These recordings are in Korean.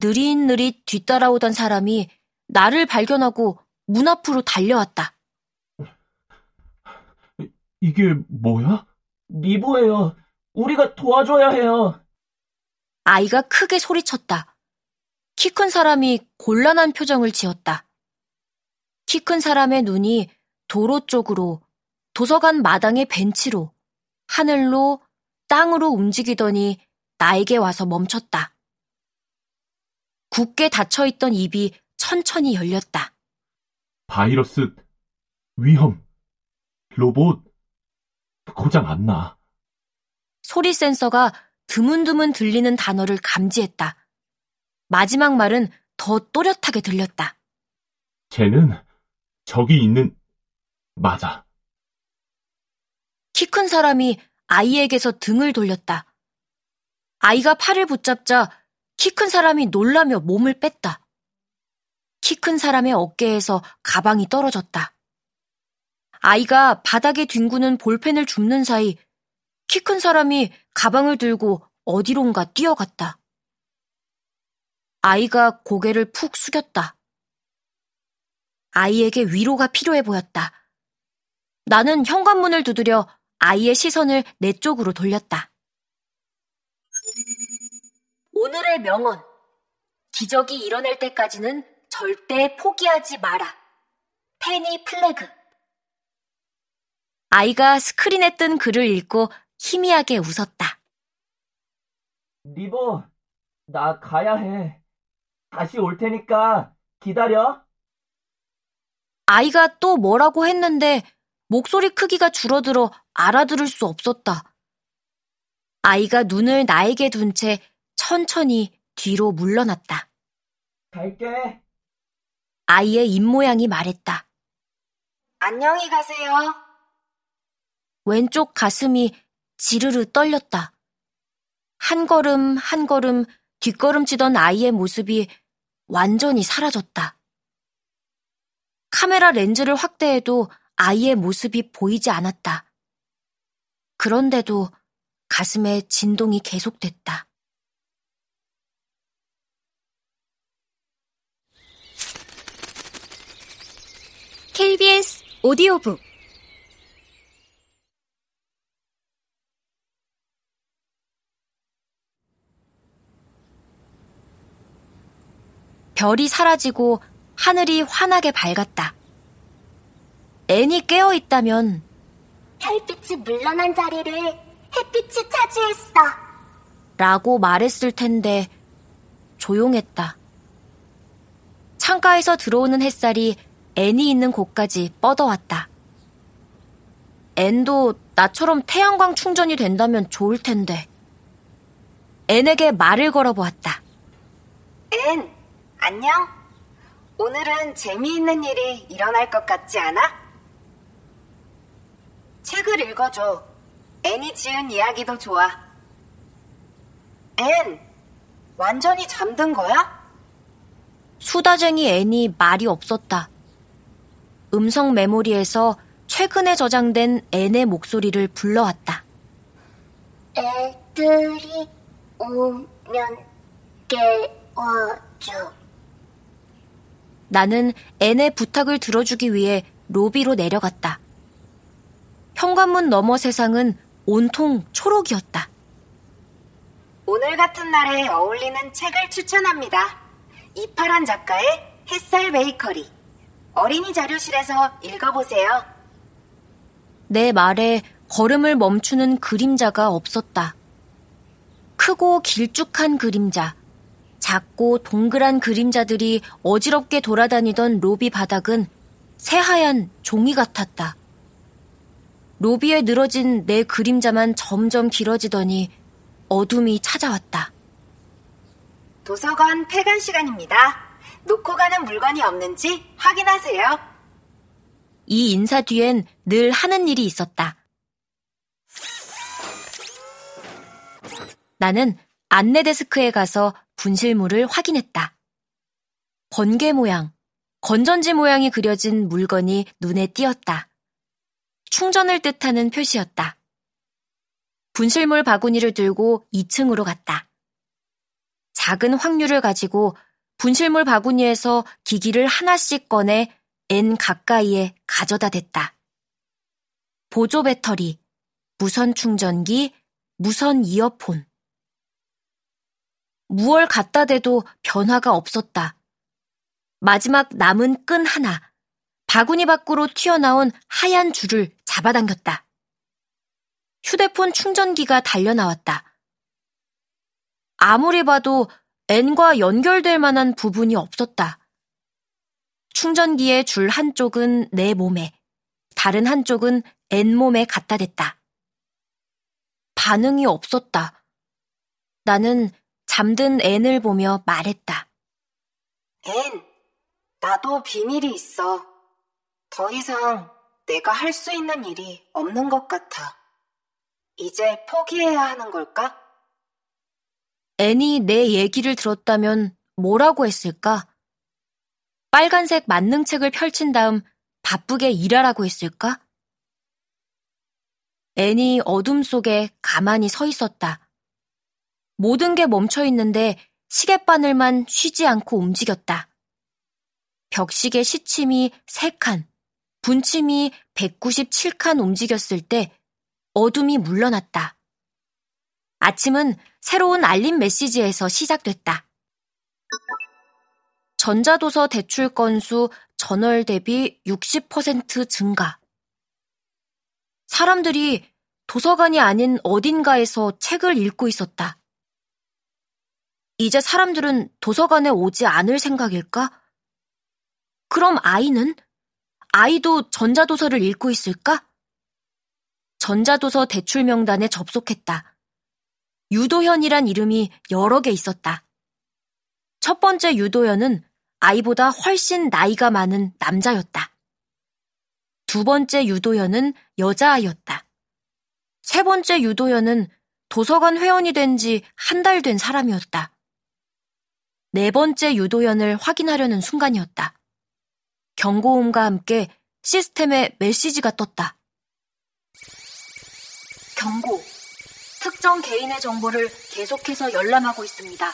느릿느릿 뒤따라오던 사람이 나를 발견하고 문 앞으로 달려왔다. 이게 뭐야? 리보예요. 우리가 도와줘야 해요. 아이가 크게 소리쳤다. 키 큰 사람이 곤란한 표정을 지었다. 키 큰 사람의 눈이 도로 쪽으로, 도서관 마당의 벤치로, 하늘로, 땅으로 움직이더니 나에게 와서 멈췄다. 굳게 닫혀있던 입이 천천히 열렸다. 바이러스, 위험, 로봇, 고장 안 나. 소리 센서가 드문드문 들리는 단어를 감지했다. 마지막 말은 더 또렷하게 들렸다. 쟤는 저기 있는, 맞아. 키 큰 사람이 아이에게서 등을 돌렸다. 아이가 팔을 붙잡자 키 큰 사람이 놀라며 몸을 뺐다. 키 큰 사람의 어깨에서 가방이 떨어졌다. 아이가 바닥에 뒹구는 볼펜을 줍는 사이 키 큰 사람이 가방을 들고 어디론가 뛰어갔다. 아이가 고개를 푹 숙였다. 아이에게 위로가 필요해 보였다. 나는 현관문을 두드려 아이의 시선을 내 쪽으로 돌렸다. 오늘의 명언. 기적이 일어날 때까지는 절대 포기하지 마라. 페니 플래그. 아이가 스크린에 뜬 글을 읽고 희미하게 웃었다. 리보, 나 가야 해. 다시 올 테니까 기다려. 아이가 또 뭐라고 했는데 목소리 크기가 줄어들어 알아들을 수 없었다. 아이가 눈을 나에게 둔 채 천천히 뒤로 물러났다. 갈게. 아이의 입모양이 말했다. 안녕히 가세요. 왼쪽 가슴이 지르르 떨렸다. 한 걸음 한 걸음 뒷걸음치던 아이의 모습이 완전히 사라졌다. 카메라 렌즈를 확대해도 아이의 모습이 보이지 않았다. 그런데도 가슴에 진동이 계속됐다. KBS 오디오북 별이 사라지고 하늘이 환하게 밝았다. 앤이 깨어 있다면 별빛이 물러난 자리를 햇빛이 차지했어. 라고 말했을 텐데 조용했다. 창가에서 들어오는 햇살이 앤이 있는 곳까지 뻗어왔다. 앤도 나처럼 태양광 충전이 된다면 좋을 텐데. 앤에게 말을 걸어보았다. 앤, 안녕? 오늘은 재미있는 일이 일어날 것 같지 않아? 책을 읽어줘. 앤이 지은 이야기도 좋아. 앤, 완전히 잠든 거야? 수다쟁이 앤이 말이 없었다. 음성 메모리에서 최근에 저장된 앤의 목소리를 불러왔다. 애들이 오면 깨워줘. 나는 앤의 부탁을 들어주기 위해 로비로 내려갔다. 현관문 너머 세상은 온통 초록이었다. 오늘 같은 날에 어울리는 책을 추천합니다. 이파란 작가의 햇살 베이커리. 어린이 자료실에서 읽어보세요. 내 말에 걸음을 멈추는 그림자가 없었다. 크고 길쭉한 그림자, 작고 동그란 그림자들이 어지럽게 돌아다니던 로비 바닥은 새하얀 종이 같았다. 로비에 늘어진 내 그림자만 점점 길어지더니 어둠이 찾아왔다. 도서관 폐관 시간입니다. 놓고 가는 물건이 없는지 확인하세요. 이 인사 뒤엔 늘 하는 일이 있었다. 나는 안내 데스크에 가서 분실물을 확인했다. 번개 모양, 건전지 모양이 그려진 물건이 눈에 띄었다. 충전을 뜻하는 표시였다. 분실물 바구니를 들고 2층으로 갔다. 작은 확률을 가지고 분실물 바구니에서 기기를 하나씩 꺼내 N 가까이에 가져다 댔다. 보조 배터리, 무선 충전기, 무선 이어폰. 무얼 갖다 대도 변화가 없었다. 마지막 남은 끈 하나, 바구니 밖으로 튀어나온 하얀 줄을 잡아당겼다. 휴대폰 충전기가 달려나왔다. 아무리 봐도 N과 연결될 만한 부분이 없었다. 충전기의 줄 한쪽은 내 몸에, 다른 한쪽은 N 몸에 갖다 댔다. 반응이 없었다. 나는 잠든 N을 보며 말했다. N, 나도 비밀이 있어. 더 이상 내가 할 수 있는 일이 없는 것 같아. 이제 포기해야 하는 걸까? N이 내 얘기를 들었다면 뭐라고 했을까? 빨간색 만능책을 펼친 다음 바쁘게 일하라고 했을까? N이 어둠 속에 가만히 서 있었다. 모든 게 멈춰 있는데 시계바늘만 쉬지 않고 움직였다. 벽시계 시침이 3칸, 분침이 197칸 움직였을 때 어둠이 물러났다. 아침은 새로운 알림 메시지에서 시작됐다. 전자도서 대출 건수 전월 대비 60% 증가. 사람들이 도서관이 아닌 어딘가에서 책을 읽고 있었다. 이제 사람들은 도서관에 오지 않을 생각일까? 그럼 아이는? 아이도 전자도서를 읽고 있을까? 전자도서 대출 명단에 접속했다. 유도현이란 이름이 여러 개 있었다. 첫 번째 유도현은 아이보다 훨씬 나이가 많은 남자였다. 두 번째 유도현은 여자아이였다. 세 번째 유도현은 도서관 회원이 된 지 한 달 된 사람이었다. 네 번째 유도현을 확인하려는 순간이었다. 경고음과 함께 시스템에 메시지가 떴다. 경고. 특정 개인의 정보를 계속해서 열람하고 있습니다.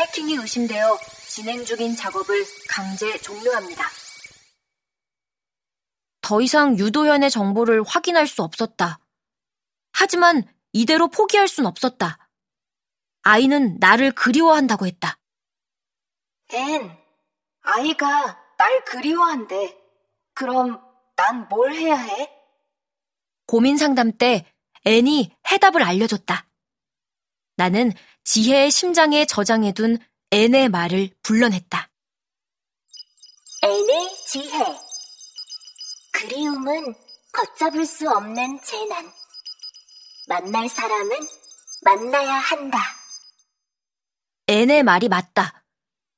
해킹이 의심되어 진행 중인 작업을 강제 종료합니다. 더 이상 유도현의 정보를 확인할 수 없었다. 하지만 이대로 포기할 순 없었다. 아이는 나를 그리워한다고 했다. 앤, 아이가 날 그리워한대. 그럼 난 뭘 해야 해? 고민 상담 때 앤이 해답을 알려줬다. 나는 지혜의 심장에 저장해둔 앤의 말을 불러냈다. 앤의 지혜. 그리움은 걷잡을 수 없는 재난. 만날 사람은 만나야 한다. 앤의 말이 맞다.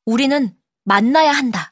우리는 만나야 한다.